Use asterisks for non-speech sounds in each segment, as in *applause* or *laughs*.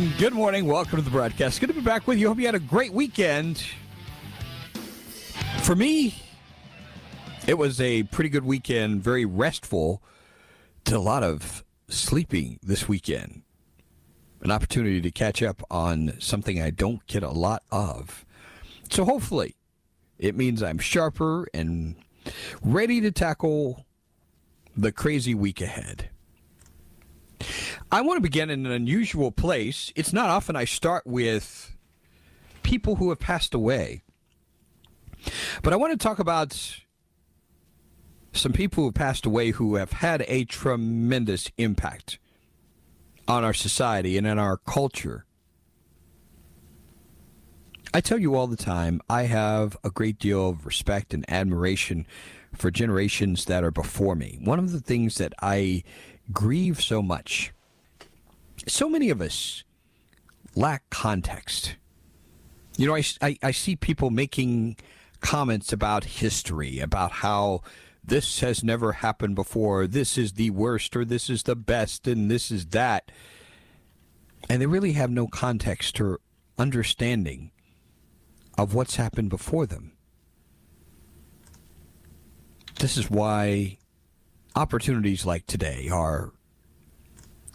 Good morning. Welcome to the broadcast. Good to be back with you. Hope you had a great weekend. For me, it was a pretty good weekend, very restful. Did a lot of sleeping this weekend. An opportunity to catch up on something I don't get a lot of. So hopefully, it means I'm sharper and ready to tackle the crazy week ahead. I want to begin in an unusual place. It's not often I start with people who have passed away. But I want to talk about some people who passed away who have had a tremendous impact on our society and in our culture. I tell you all the time, I have a great deal of respect and admiration for generations that are before me. One of the things that I grieve so much, so many of us lack context. You know, I, I, I see people making comments about history, about how this has never happened before, this is the worst, or this is the best, and this is that. And they really have no context or understanding of what's happened before them. This is why opportunities like today are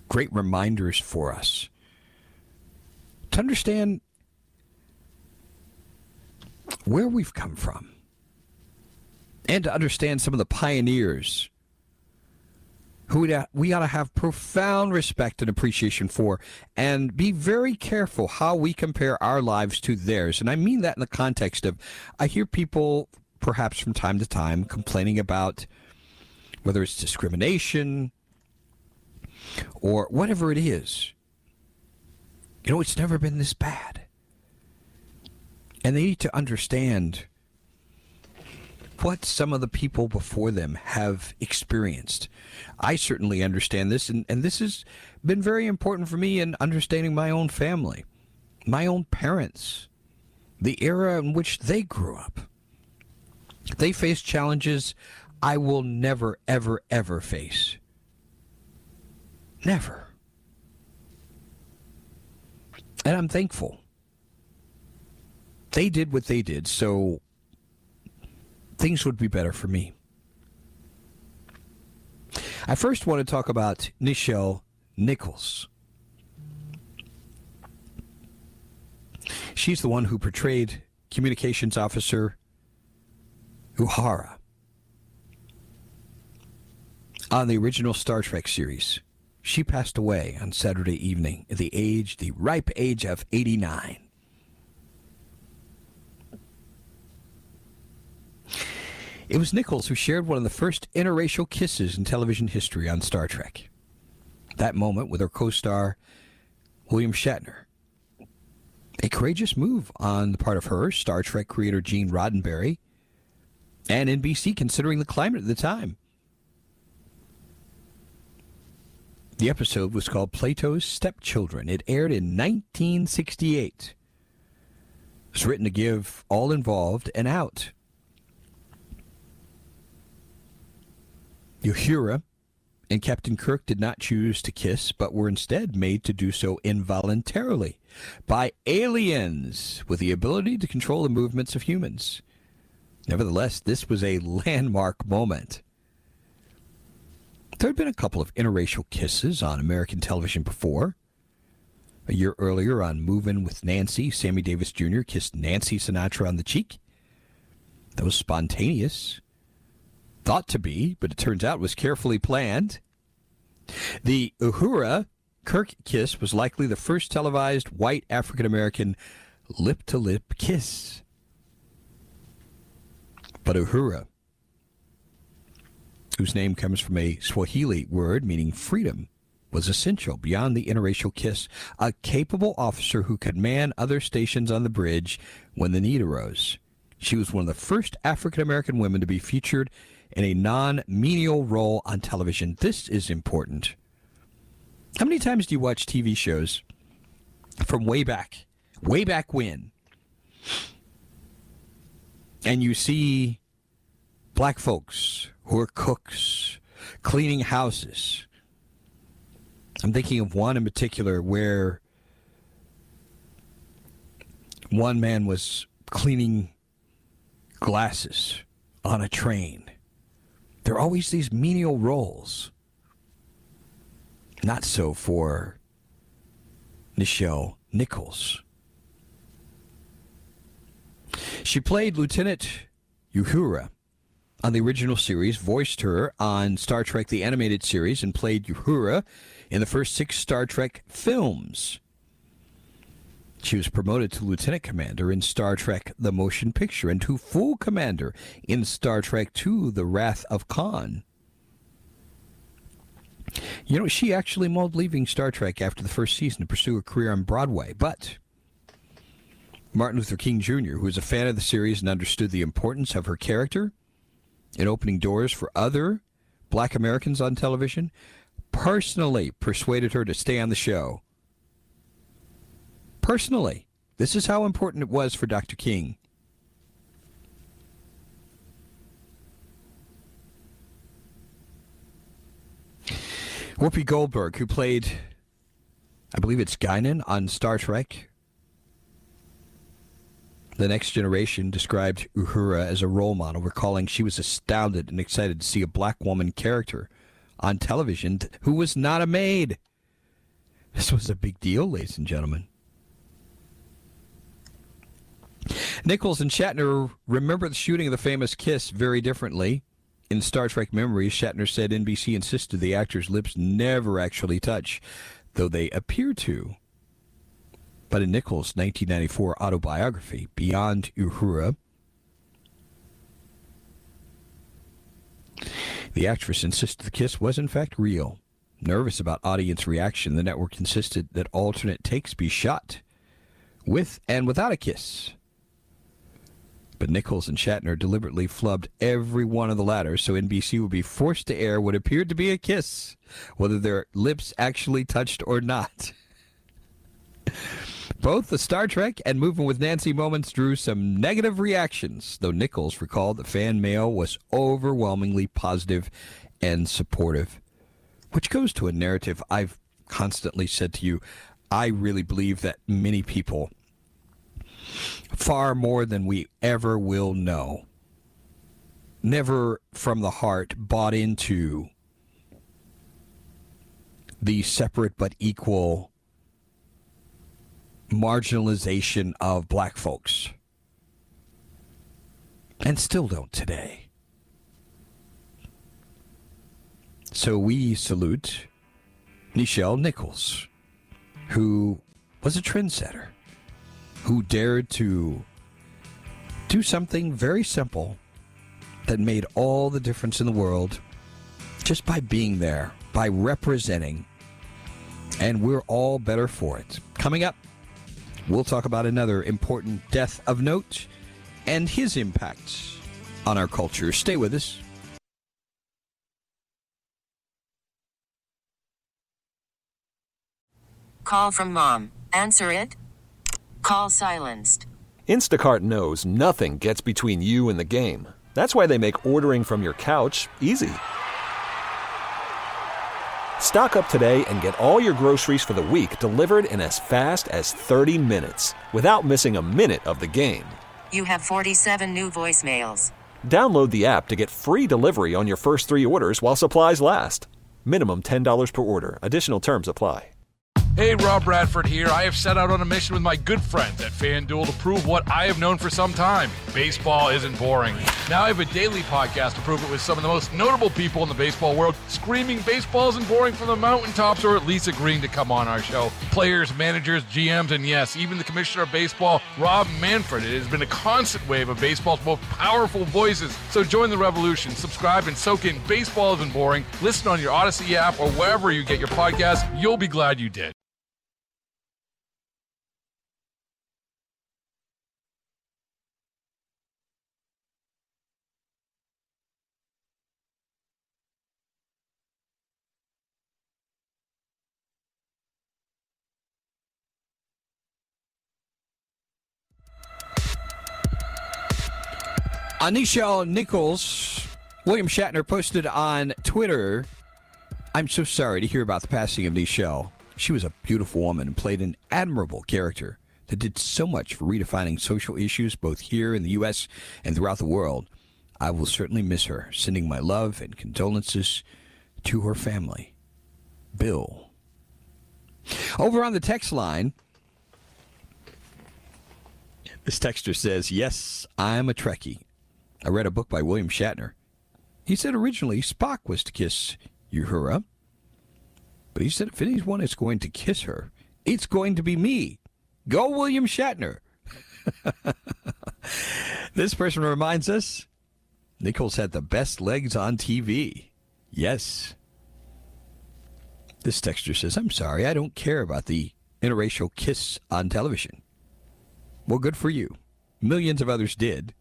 great reminders for us to understand where we've come from and to understand some of the pioneers who we ought to have profound respect and appreciation for and be very careful how we compare our lives to theirs. And I mean that in the context of I hear people perhaps from time to time complaining about whether it's discrimination or whatever it is. You know, it's never been this bad. And they need to understand what some of the people before them have experienced. I certainly understand this, and, and this has been very important for me in understanding my own family, my own parents, the era in which they grew up. They faced challenges I will never, ever, ever face. Never. And I'm thankful. They did what they did, so things would be better for me. I first want to talk about Nichelle Nichols. She's the one who portrayed communications officer Uhura on the original Star Trek series. She passed away on Saturday evening at the age, the ripe age of 89. It was Nichols who shared one of the first interracial kisses in television history on Star Trek. That moment with her co star, William Shatner. A courageous move on the part of her, Star Trek creator Gene Roddenberry, and NBC considering the climate at the time. The episode was called Plato's Stepchildren. It aired in 1968. It was written to give all involved an out. Uhura and Captain Kirk did not choose to kiss, but were instead made to do so involuntarily by aliens with the ability to control the movements of humans. Nevertheless, this was a *laughs* landmark moment. There had been a couple of interracial kisses on American television before. A year earlier on Movin' with Nancy, Sammy Davis Jr. kissed Nancy Sinatra on the cheek. That was spontaneous. Thought to be, but it turns out was carefully planned. The Uhura Kirk kiss was likely the first televised white African American lip to lip kiss. But Uhura, whose name comes from a Swahili word meaning freedom, was essential beyond the interracial kiss, a capable officer who could man other stations on the bridge when the need arose. She was one of the first African American women to be featured in a non menial role on television. This is important. How many times do you watch TV shows from way back, way back when, and you see black folks who are cooks, cleaning houses, I'm thinking of one in particular where one man was cleaning glasses on a train. There are always these menial roles. Not so for Nichelle Nichols. She played Lieutenant Uhura on the original series, voiced her on Star Trek the Animated Series, and played Uhura in the first six Star Trek films. She was promoted to lieutenant commander in Star Trek The Motion Picture and to full commander in Star Trek II The Wrath of Khan. You know, she actually mulled leaving Star Trek after the first season to pursue a career on Broadway, but Martin Luther King Jr., who was a fan of the series and understood the importance of her character in opening doors for other black Americans on television, personally persuaded her to stay on the show. Personally. This is how important it was for Dr. King. Whoopi Goldberg, who played, I believe it's Guinan on Star Trek. The Next Generation described Uhura as a role model, recalling she was astounded and excited to see a black woman character on television who was not a maid. This was a big deal, ladies and gentlemen. Nichols and Shatner remember the shooting of the famous kiss very differently. In Star Trek Memories, Shatner said NBC insisted the actor's lips never actually touch, though they appear to. In Nichols' 1994 autobiography, Beyond Uhura, The actress insisted the kiss was in fact real. Nervous about audience reaction, the network insisted that alternate takes be shot, with and without a kiss. But Nichols and Shatner deliberately flubbed every one of the latter, so NBC would be forced to air what appeared to be a kiss, whether their lips actually touched or not. *laughs* Both the Star Trek and Moving with Nancy moments drew some negative reactions, though Nichols recalled that fan mail was overwhelmingly positive and supportive, which goes to a narrative I've constantly said to you. I really believe that many people, far more than we ever will know, never from the heart bought into the separate but equal marginalization of black folks. And still don't today. So we salute Nichelle Nichols, who was a trendsetter, who dared to do something very simple that made all the difference in the world just by being there, by representing. And we're all better for it. Coming up, We'll talk about another important death of note and his impact on our culture. Stay with us. Call from mom. Answer it. Call silenced. Instacart knows nothing gets between you and the game. That's why they make ordering from your couch easy. Stock up today and get all your groceries for the week delivered in as fast as 30 minutes without missing a minute of the game. You have 47 new voicemails. Download the app to get free delivery on your first three orders while supplies last. Minimum $10 per order. Additional terms apply. Hey, Rob Bradford here. I have set out on a mission with my good friends at FanDuel to prove what I have known for some time baseball isn't boring. Now I have a daily podcast to prove it with some of the most notable people in the baseball world, screaming baseballs isn't boring from the mountaintops or at least agreeing to come on our show. Players, managers, GMs, and yes, even the commissioner of baseball, Rob Manfred. It has been a constant wave of baseball's most powerful voices. So join the revolution, subscribe, and soak in Baseball Isn't Boring. Listen on your Odyssey app or wherever you get your podcast. You'll be glad you did. Nichelle Nichols, William Shatner posted on Twitter, I'm so sorry to hear about the passing of Nichelle. She was a beautiful woman and played an admirable character that did so much for redefining social issues both here in the U.S. and throughout the world. I will certainly miss her, sending my love and condolences to her family. Bill. Over on the text line, this texter says, Yes, I'm a Trekkie. I read a book by William Shatner. He said originally Spock was to kiss Uhura, but he said if anyone is going to kiss her, it's going to be me. Go, William Shatner. *laughs* this person reminds us Nichols had the best legs on TV. Yes. This texture says, I'm sorry, I don't care about the interracial kiss on television. Well, good for you. Millions of others did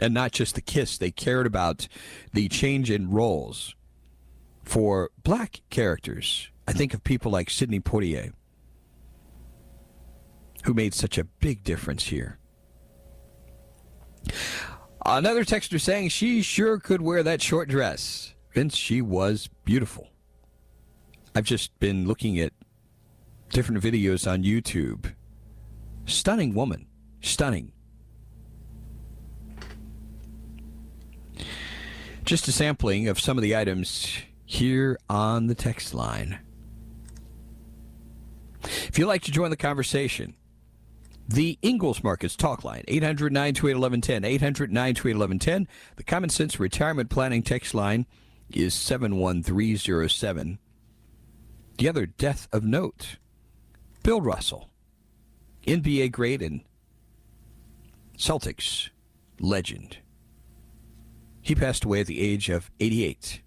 and not just the kiss. They cared about the change in roles for black characters. I think of people like Sidney Poitier, who made such a big difference here. Another texter saying she sure could wear that short dress. Vince, she was beautiful. I've just been looking at different videos on YouTube. Stunning woman. Stunning. Just a sampling of some of the items here on the text line. If you'd like to join the conversation, the Ingles Markets Talk Line, 800 928 1110. 800 1110. The Common Sense Retirement Planning text line is 71307. The other death of note Bill Russell, NBA great and Celtics legend. He passed away at the age of 88.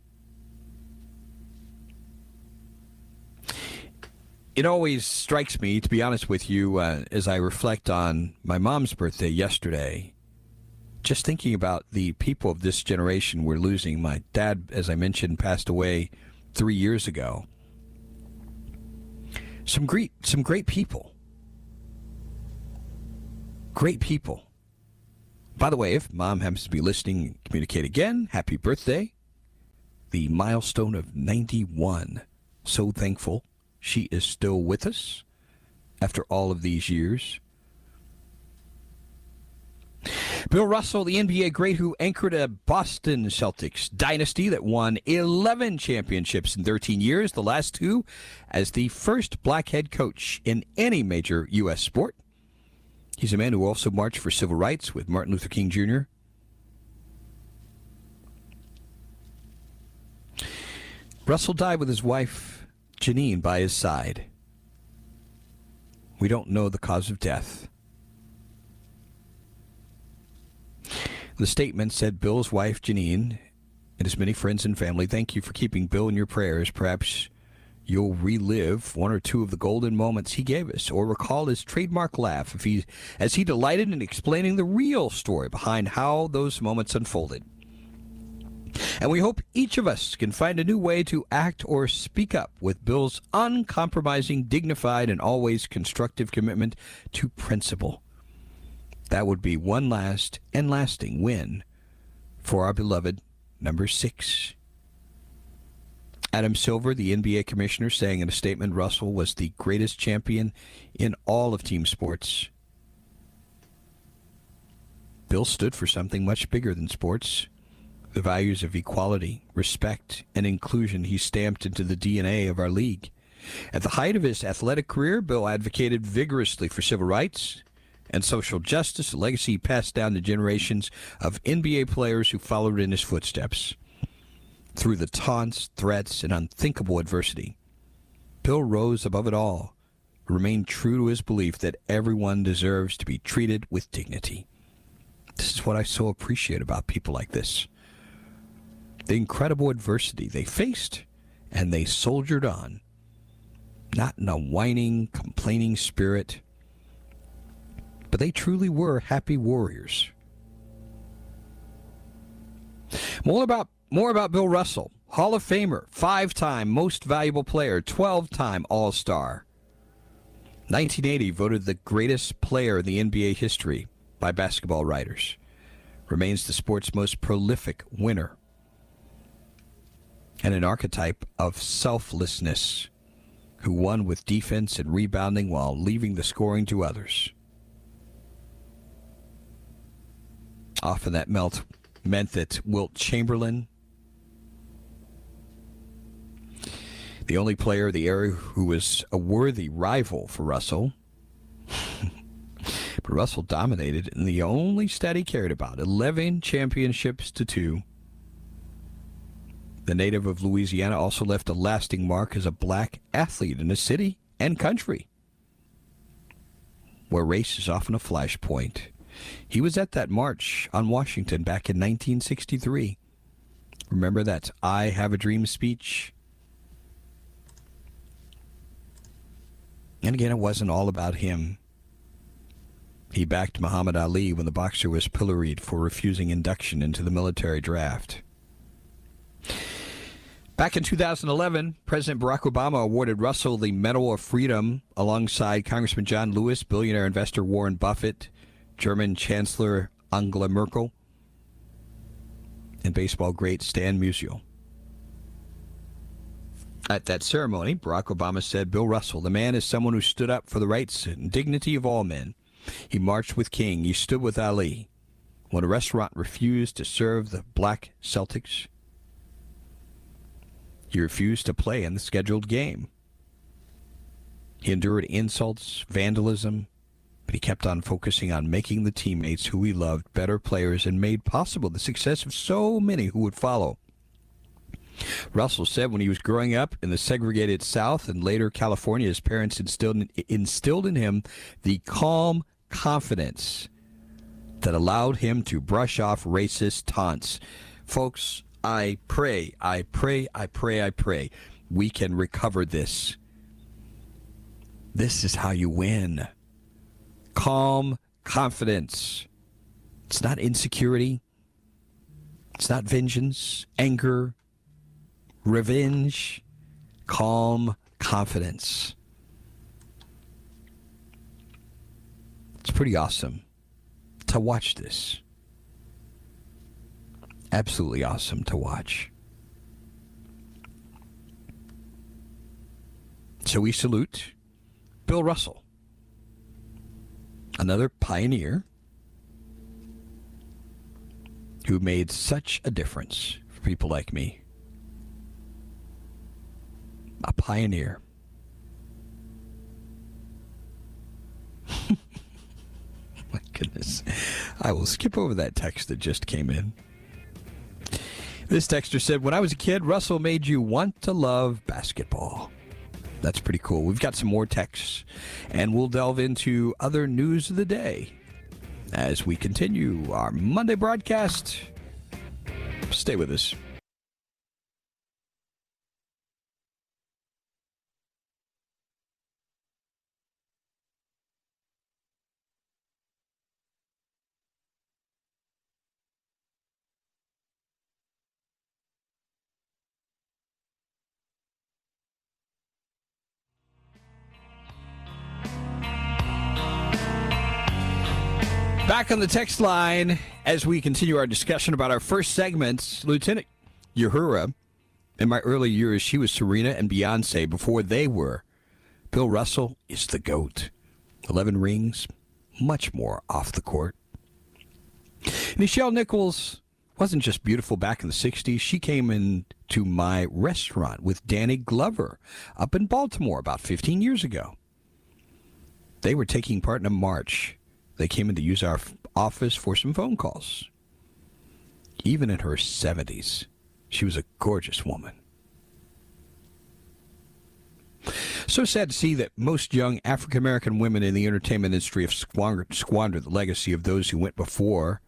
It always strikes me, to be honest with you, uh, as I reflect on my mom's birthday yesterday, just thinking about the people of this generation we're losing. My dad, as I mentioned, passed away three years ago. Some great, some great people. Great people. By the way, if mom happens to be listening, communicate again. Happy birthday. The milestone of 91. So thankful she is still with us after all of these years. Bill Russell, the NBA great who anchored a Boston Celtics dynasty that won 11 championships in 13 years, the last two as the first black head coach in any major U.S. sport. He's a man who also marched for civil rights with Martin Luther King Jr. Russell died with his wife, Jeannine, by his side. We don't know the cause of death. The statement said Bill's wife, Jeannine, and his many friends and family, thank you for keeping Bill in your prayers. Perhaps you'll relive one or two of the golden moments he gave us, or recall his trademark laugh if he, as he delighted in explaining the real story behind how those moments unfolded. And we hope each of us can find a new way to act or speak up with Bill's uncompromising, dignified, and always constructive commitment to principle. That would be one last and lasting win for our beloved number six. Adam Silver, the NBA commissioner, saying in a statement Russell was the greatest champion in all of team sports. Bill stood for something much bigger than sports. The values of equality, respect, and inclusion he stamped into the DNA of our league. At the height of his athletic career, Bill advocated vigorously for civil rights and social justice, a legacy passed down to generations of NBA players who followed in his footsteps. Through the taunts, threats, and unthinkable adversity, Bill rose above it all, remained true to his belief that everyone deserves to be treated with dignity. This is what I so appreciate about people like this. The incredible adversity they faced, and they soldiered on. Not in a whining, complaining spirit, but they truly were happy warriors. More about more about Bill Russell, Hall of Famer, five-time most valuable player, 12-time All-Star. 1980 voted the greatest player in the NBA history by basketball writers. Remains the sport's most prolific winner. And an archetype of selflessness who won with defense and rebounding while leaving the scoring to others. Often that melt meant that Wilt Chamberlain, the only player of the era who was a worthy rival for Russell, *laughs* but Russell dominated in the only stat he cared about 11 championships to two. The native of Louisiana also left a lasting mark as a black athlete in a city and country where race is often a flashpoint. He was at that march on Washington back in 1963. Remember that I Have a Dream speech? And again, it wasn't all about him. He backed Muhammad Ali when the boxer was pilloried for refusing induction into the military draft. Back in 2011, President Barack Obama awarded Russell the Medal of Freedom alongside Congressman John Lewis, billionaire investor Warren Buffett, German Chancellor Angela Merkel, and baseball great Stan Musial. At that ceremony, Barack Obama said, Bill Russell, the man is someone who stood up for the rights and dignity of all men. He marched with King. He stood with Ali. When a restaurant refused to serve the black Celtics, he refused to play in the scheduled game. He endured insults, vandalism, but he kept on focusing on making the teammates who he loved better players and made possible the success of so many who would follow. Russell said when he was growing up in the segregated South and later California, his parents instilled in, instilled in him the calm confidence that allowed him to brush off racist taunts. Folks, I pray, I pray, I pray, I pray we can recover this. This is how you win. Calm confidence. It's not insecurity. It's not vengeance, anger, revenge. Calm confidence. It's pretty awesome to watch this absolutely awesome to watch. So we salute Bill Russell, another pioneer who made such a difference for people like me. A pioneer. *laughs* My goodness. I will skip over that text that just came in. This texter said, When I was a kid, Russell made you want to love basketball. That's pretty cool. We've got some more texts, and we'll delve into other news of the day as we continue our Monday broadcast. Stay with us. On the text line as we continue our discussion about our first segment, Lieutenant Uhura. In my early years, she was Serena and Beyonce before they were. Bill Russell is the GOAT. 11 rings, much more off the court. Nichelle Nichols wasn't just beautiful back in the 60s. She came into my restaurant with Danny Glover up in Baltimore about 15 years ago. They were taking part in a march. They came in to use our office for some phone calls. Even in her 70s, she was a gorgeous woman. So sad to see that most young African American women in the entertainment industry have squandered, squandered the legacy of those who went before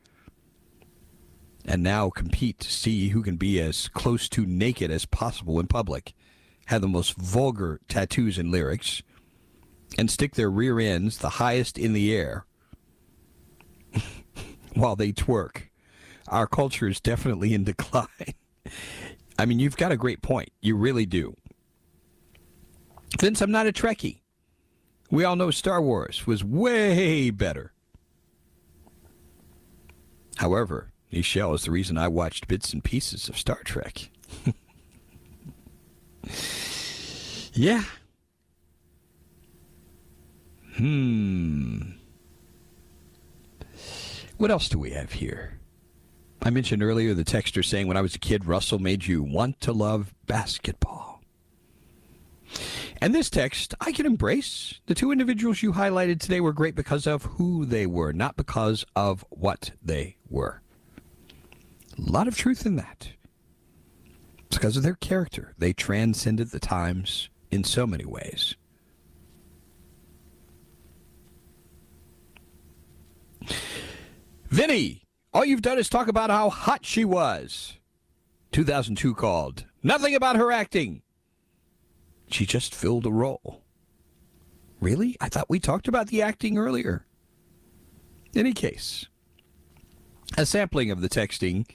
and now compete to see who can be as close to naked as possible in public, have the most vulgar tattoos and lyrics, and stick their rear ends the highest in the air *laughs* while they twerk. Our culture is definitely in decline. *laughs* I mean, you've got a great point. You really do. Vince, I'm not a Trekkie. We all know Star Wars was way better. However, Nichelle is the reason I watched bits and pieces of Star Trek. *laughs* yeah. Hmm. What else do we have here? I mentioned earlier the texter saying when I was a kid, Russell made you want to love basketball. And this text, I can embrace. The two individuals you highlighted today were great because of who they were, not because of what they were. A lot of truth in that. It's because of their character. They transcended the times in so many ways. Vinny, all you've done is talk about how hot she was. 2002 called. Nothing about her acting. She just filled a role. Really? I thought we talked about the acting earlier. Any case, a sampling of the texting,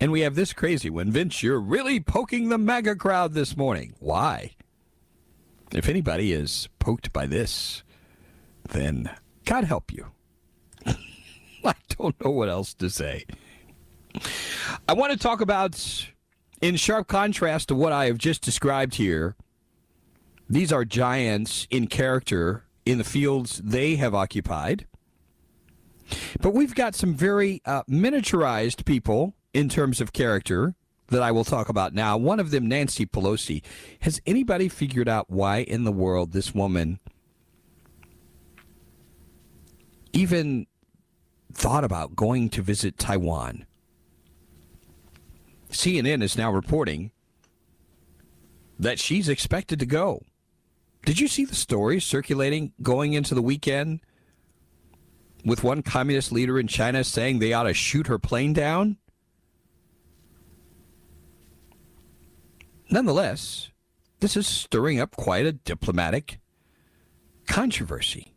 and we have this crazy one. Vince, you're really poking the MAGA crowd this morning. Why? If anybody is poked by this, then God help you. Don't know what else to say. I want to talk about, in sharp contrast to what I have just described here, these are giants in character in the fields they have occupied. But we've got some very uh, miniaturized people in terms of character that I will talk about now. One of them, Nancy Pelosi. Has anybody figured out why in the world this woman even thought about going to visit Taiwan? CNN is now reporting that she's expected to go. Did you see the stories circulating going into the weekend with one communist leader in China saying they ought to shoot her plane down? Nonetheless, this is stirring up quite a diplomatic controversy.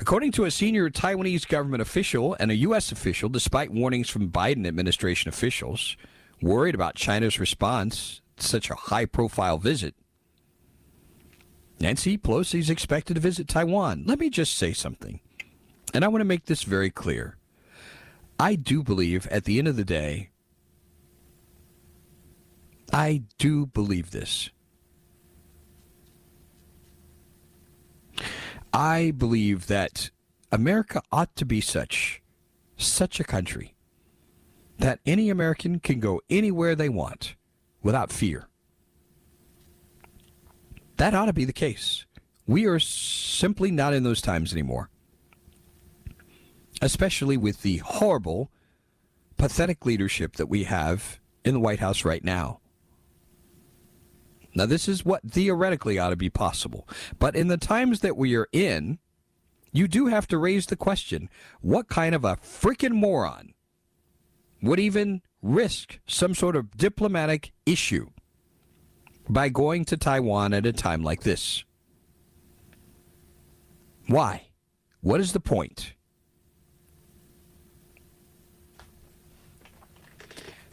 According to a senior Taiwanese government official and a U.S. official, despite warnings from Biden administration officials worried about China's response to such a high profile visit, Nancy Pelosi is expected to visit Taiwan. Let me just say something, and I want to make this very clear. I do believe at the end of the day, I do believe this. I believe that America ought to be such such a country that any American can go anywhere they want without fear. That ought to be the case. We are simply not in those times anymore. Especially with the horrible, pathetic leadership that we have in the White House right now. Now, this is what theoretically ought to be possible. But in the times that we are in, you do have to raise the question what kind of a freaking moron would even risk some sort of diplomatic issue by going to Taiwan at a time like this? Why? What is the point?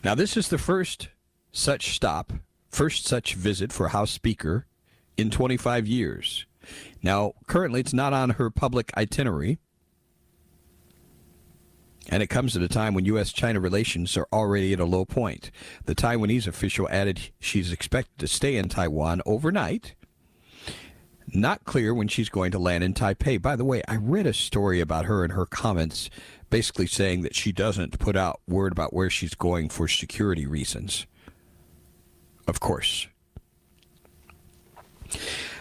Now, this is the first such stop, first such visit for House Speaker in 25 years. Now, currently, it's not on her public itinerary. And it comes at a time when U.S. China relations are already at a low point. The Taiwanese official added she's expected to stay in Taiwan overnight Not clear when she's going to land in Taipei. By the way, I read a story about her and her comments basically saying that she doesn't put out word about where she's going for security reasons. Of course.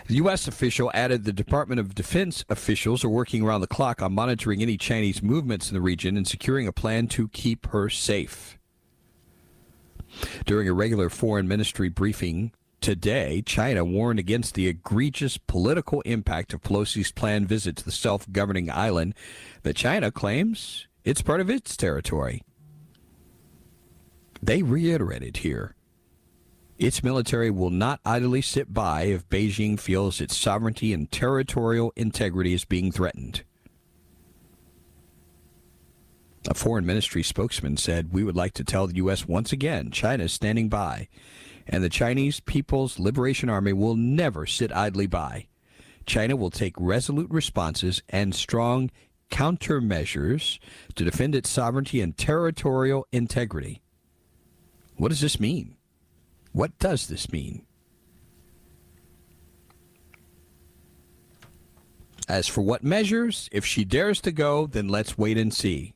The U.S. official added the Department of Defense officials are working around the clock on monitoring any Chinese movements in the region and securing a plan to keep her safe. During a regular foreign ministry briefing today, China warned against the egregious political impact of Pelosi's planned visit to the self governing island that China claims it's part of its territory. They reiterated here its military will not idly sit by if Beijing feels its sovereignty and territorial integrity is being threatened. A foreign ministry spokesman said, We would like to tell the U.S. once again China is standing by, and the Chinese People's Liberation Army will never sit idly by. China will take resolute responses and strong countermeasures to defend its sovereignty and territorial integrity. What does this mean? What does this mean? As for what measures, if she dares to go, then let's wait and see.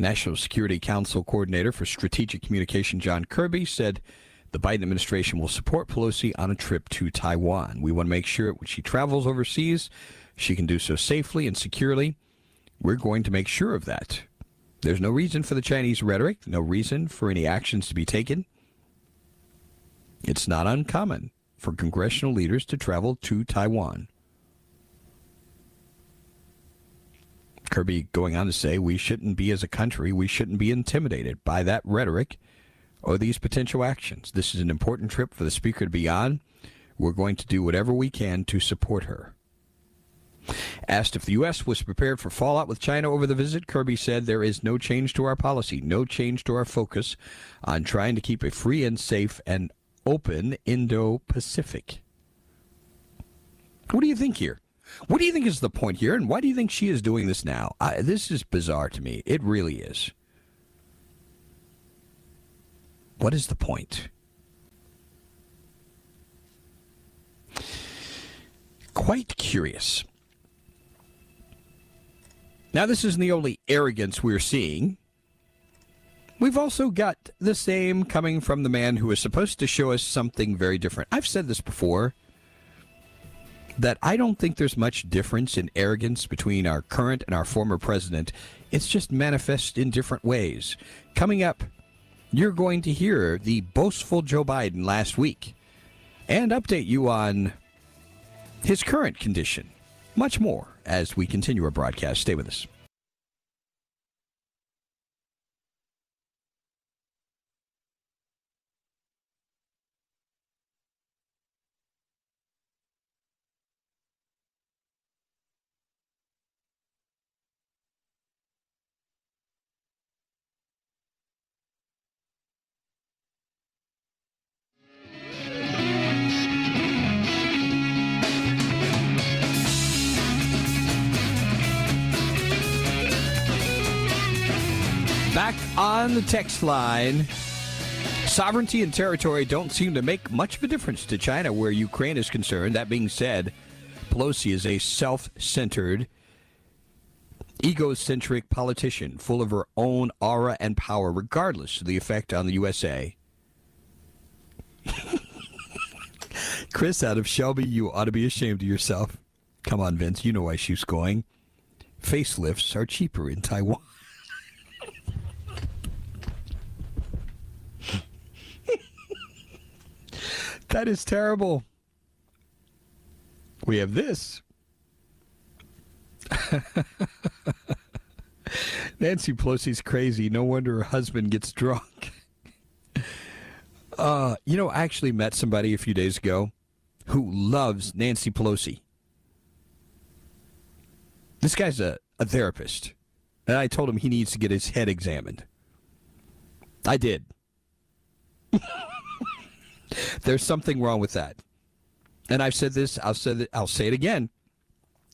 National Security Council Coordinator for Strategic Communication John Kirby said the Biden administration will support Pelosi on a trip to Taiwan. We want to make sure when she travels overseas, she can do so safely and securely. We're going to make sure of that. There's no reason for the Chinese rhetoric, no reason for any actions to be taken. It's not uncommon for congressional leaders to travel to Taiwan. Kirby going on to say we shouldn't be, as a country, we shouldn't be intimidated by that rhetoric or these potential actions. This is an important trip for the Speaker to be on. We're going to do whatever we can to support her. Asked if the U.S. was prepared for fallout with China over the visit, Kirby said there is no change to our policy, no change to our focus on trying to keep a free and safe and open Indo Pacific. What do you think here? What do you think is the point here, and why do you think she is doing this now? I, this is bizarre to me. It really is. What is the point? Quite curious. Now, this isn't the only arrogance we're seeing. We've also got the same coming from the man who is supposed to show us something very different. I've said this before that I don't think there's much difference in arrogance between our current and our former president. It's just manifest in different ways. Coming up, you're going to hear the boastful Joe Biden last week and update you on his current condition. Much more as we continue our broadcast. Stay with us. The text line. Sovereignty and territory don't seem to make much of a difference to China where Ukraine is concerned. That being said, Pelosi is a self centered, egocentric politician full of her own aura and power, regardless of the effect on the USA. *laughs* Chris out of Shelby, you ought to be ashamed of yourself. Come on, Vince, you know why she's going. Facelifts are cheaper in Taiwan. That is terrible. We have this. *laughs* Nancy Pelosi's crazy. No wonder her husband gets drunk. *laughs* Uh, you know, I actually met somebody a few days ago who loves Nancy Pelosi. This guy's a, a therapist. And I told him he needs to get his head examined. I did. *laughs* There's something wrong with that. And I've said this, I'll say it, I'll say it again.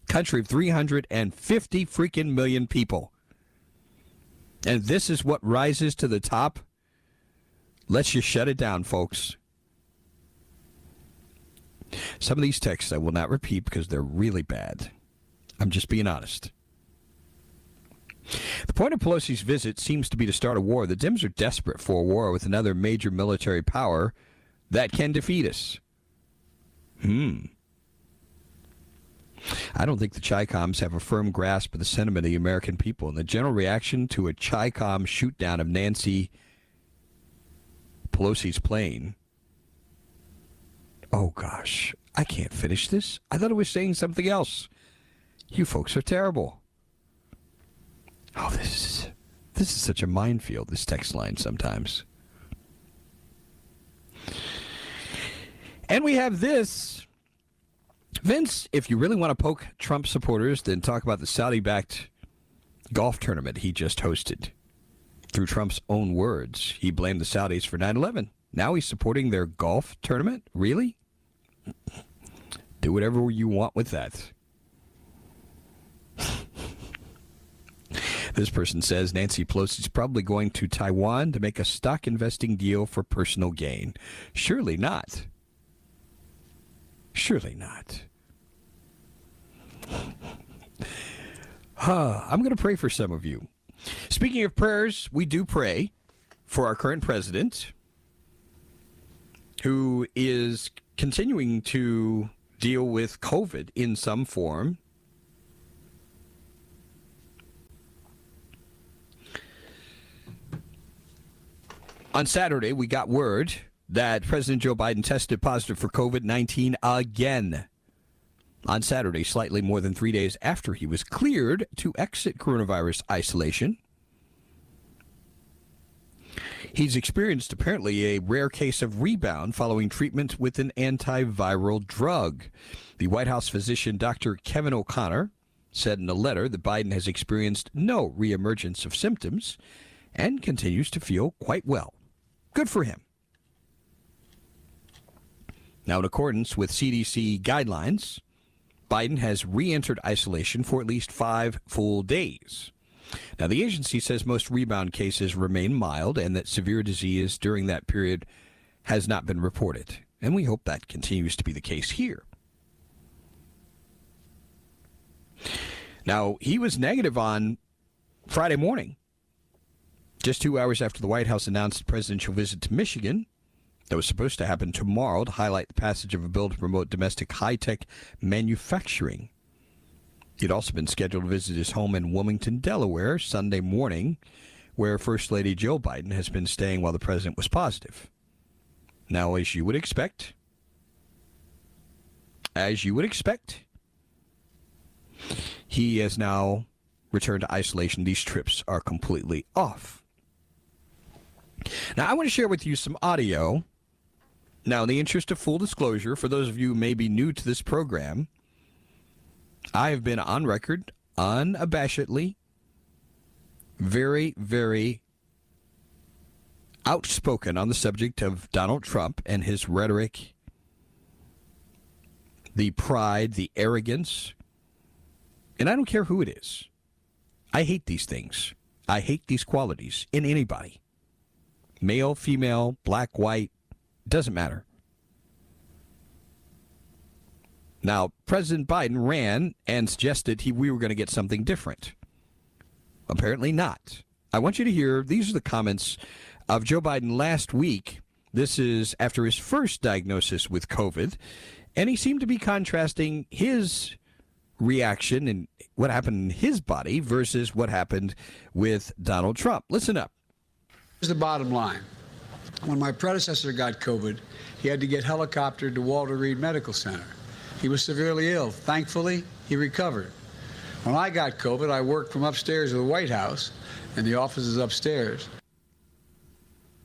Country of 350 freaking million people. And this is what rises to the top. Let's just shut it down, folks. Some of these texts I will not repeat because they're really bad. I'm just being honest. The point of Pelosi's visit seems to be to start a war. The Dems are desperate for a war with another major military power that can defeat us. Hmm. I don't think the Chi-Coms have a firm grasp of the sentiment of the American people, and the general reaction to a Chi-Com shoot-down of Nancy Pelosi's plane. Oh, gosh. I can't finish this. I thought it was saying something else. You folks are terrible. Oh, this is this is such a minefield. This text line sometimes. And we have this. Vince, if you really want to poke Trump supporters, then talk about the Saudi backed golf tournament he just hosted. Through Trump's own words, he blamed the Saudis for 9 11. Now he's supporting their golf tournament? Really? Do whatever you want with that. *laughs* This person says Nancy Pelosi is probably going to Taiwan to make a stock investing deal for personal gain. Surely not. Surely not. Huh, I'm going to pray for some of you. Speaking of prayers, we do pray for our current president, who is continuing to deal with COVID in some form. On Saturday, we got word that President Joe Biden tested positive for COVID 19 again. On Saturday, slightly more than three days after he was cleared to exit coronavirus isolation. He's experienced apparently a rare case of rebound following treatment with an antiviral drug. The White House physician Dr. Kevin O'Connor said in a letter that Biden has experienced no reemergence of symptoms and continues to feel quite well. Good for him. Now, in accordance with CDC guidelines, Biden has re entered isolation for at least five full days. Now, the agency says most rebound cases remain mild and that severe disease during that period has not been reported. And we hope that continues to be the case here. Now, he was negative on Friday morning, just two hours after the White House announced presidential visit to Michigan that was supposed to happen tomorrow to highlight the passage of a bill to promote domestic high tech manufacturing. He'd also been scheduled to visit his home in Wilmington, Delaware, Sunday morning, where First Lady Jill Biden has been staying while the president was positive. Now, as you would expect, as you would expect, he has now returned to isolation. These trips are completely off. Now, I want to share with you some audio. Now, in the interest of full disclosure, for those of you who may be new to this program, I have been on record unabashedly very, very outspoken on the subject of Donald Trump and his rhetoric, the pride, the arrogance. And I don't care who it is. I hate these things. I hate these qualities in anybody. Male, female, black, white, doesn't matter. Now, President Biden ran and suggested he, we were going to get something different. Apparently not. I want you to hear these are the comments of Joe Biden last week. This is after his first diagnosis with COVID, and he seemed to be contrasting his reaction and what happened in his body versus what happened with Donald Trump. Listen up. Here's the bottom line. When my predecessor got COVID, he had to get helicoptered to Walter Reed Medical Center. He was severely ill. Thankfully, he recovered. When I got COVID, I worked from upstairs of the White House, and the office is upstairs.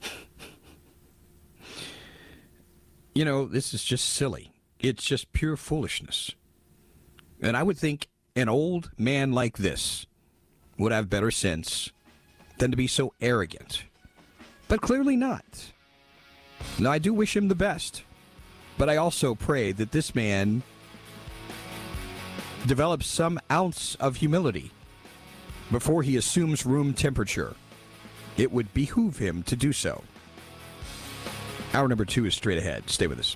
*laughs* You know, this is just silly. It's just pure foolishness. And I would think an old man like this would have better sense than to be so arrogant. But clearly not. Now, I do wish him the best. But I also pray that this man develops some ounce of humility before he assumes room temperature. It would behoove him to do so. Hour number two is straight ahead. Stay with us.